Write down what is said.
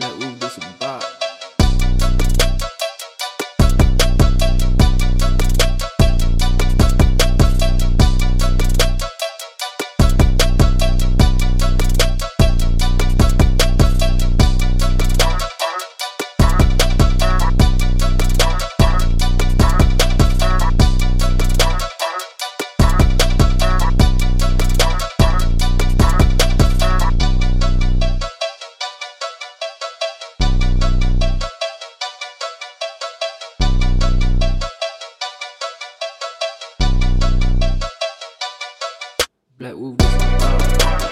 Black Wolf, Black bop.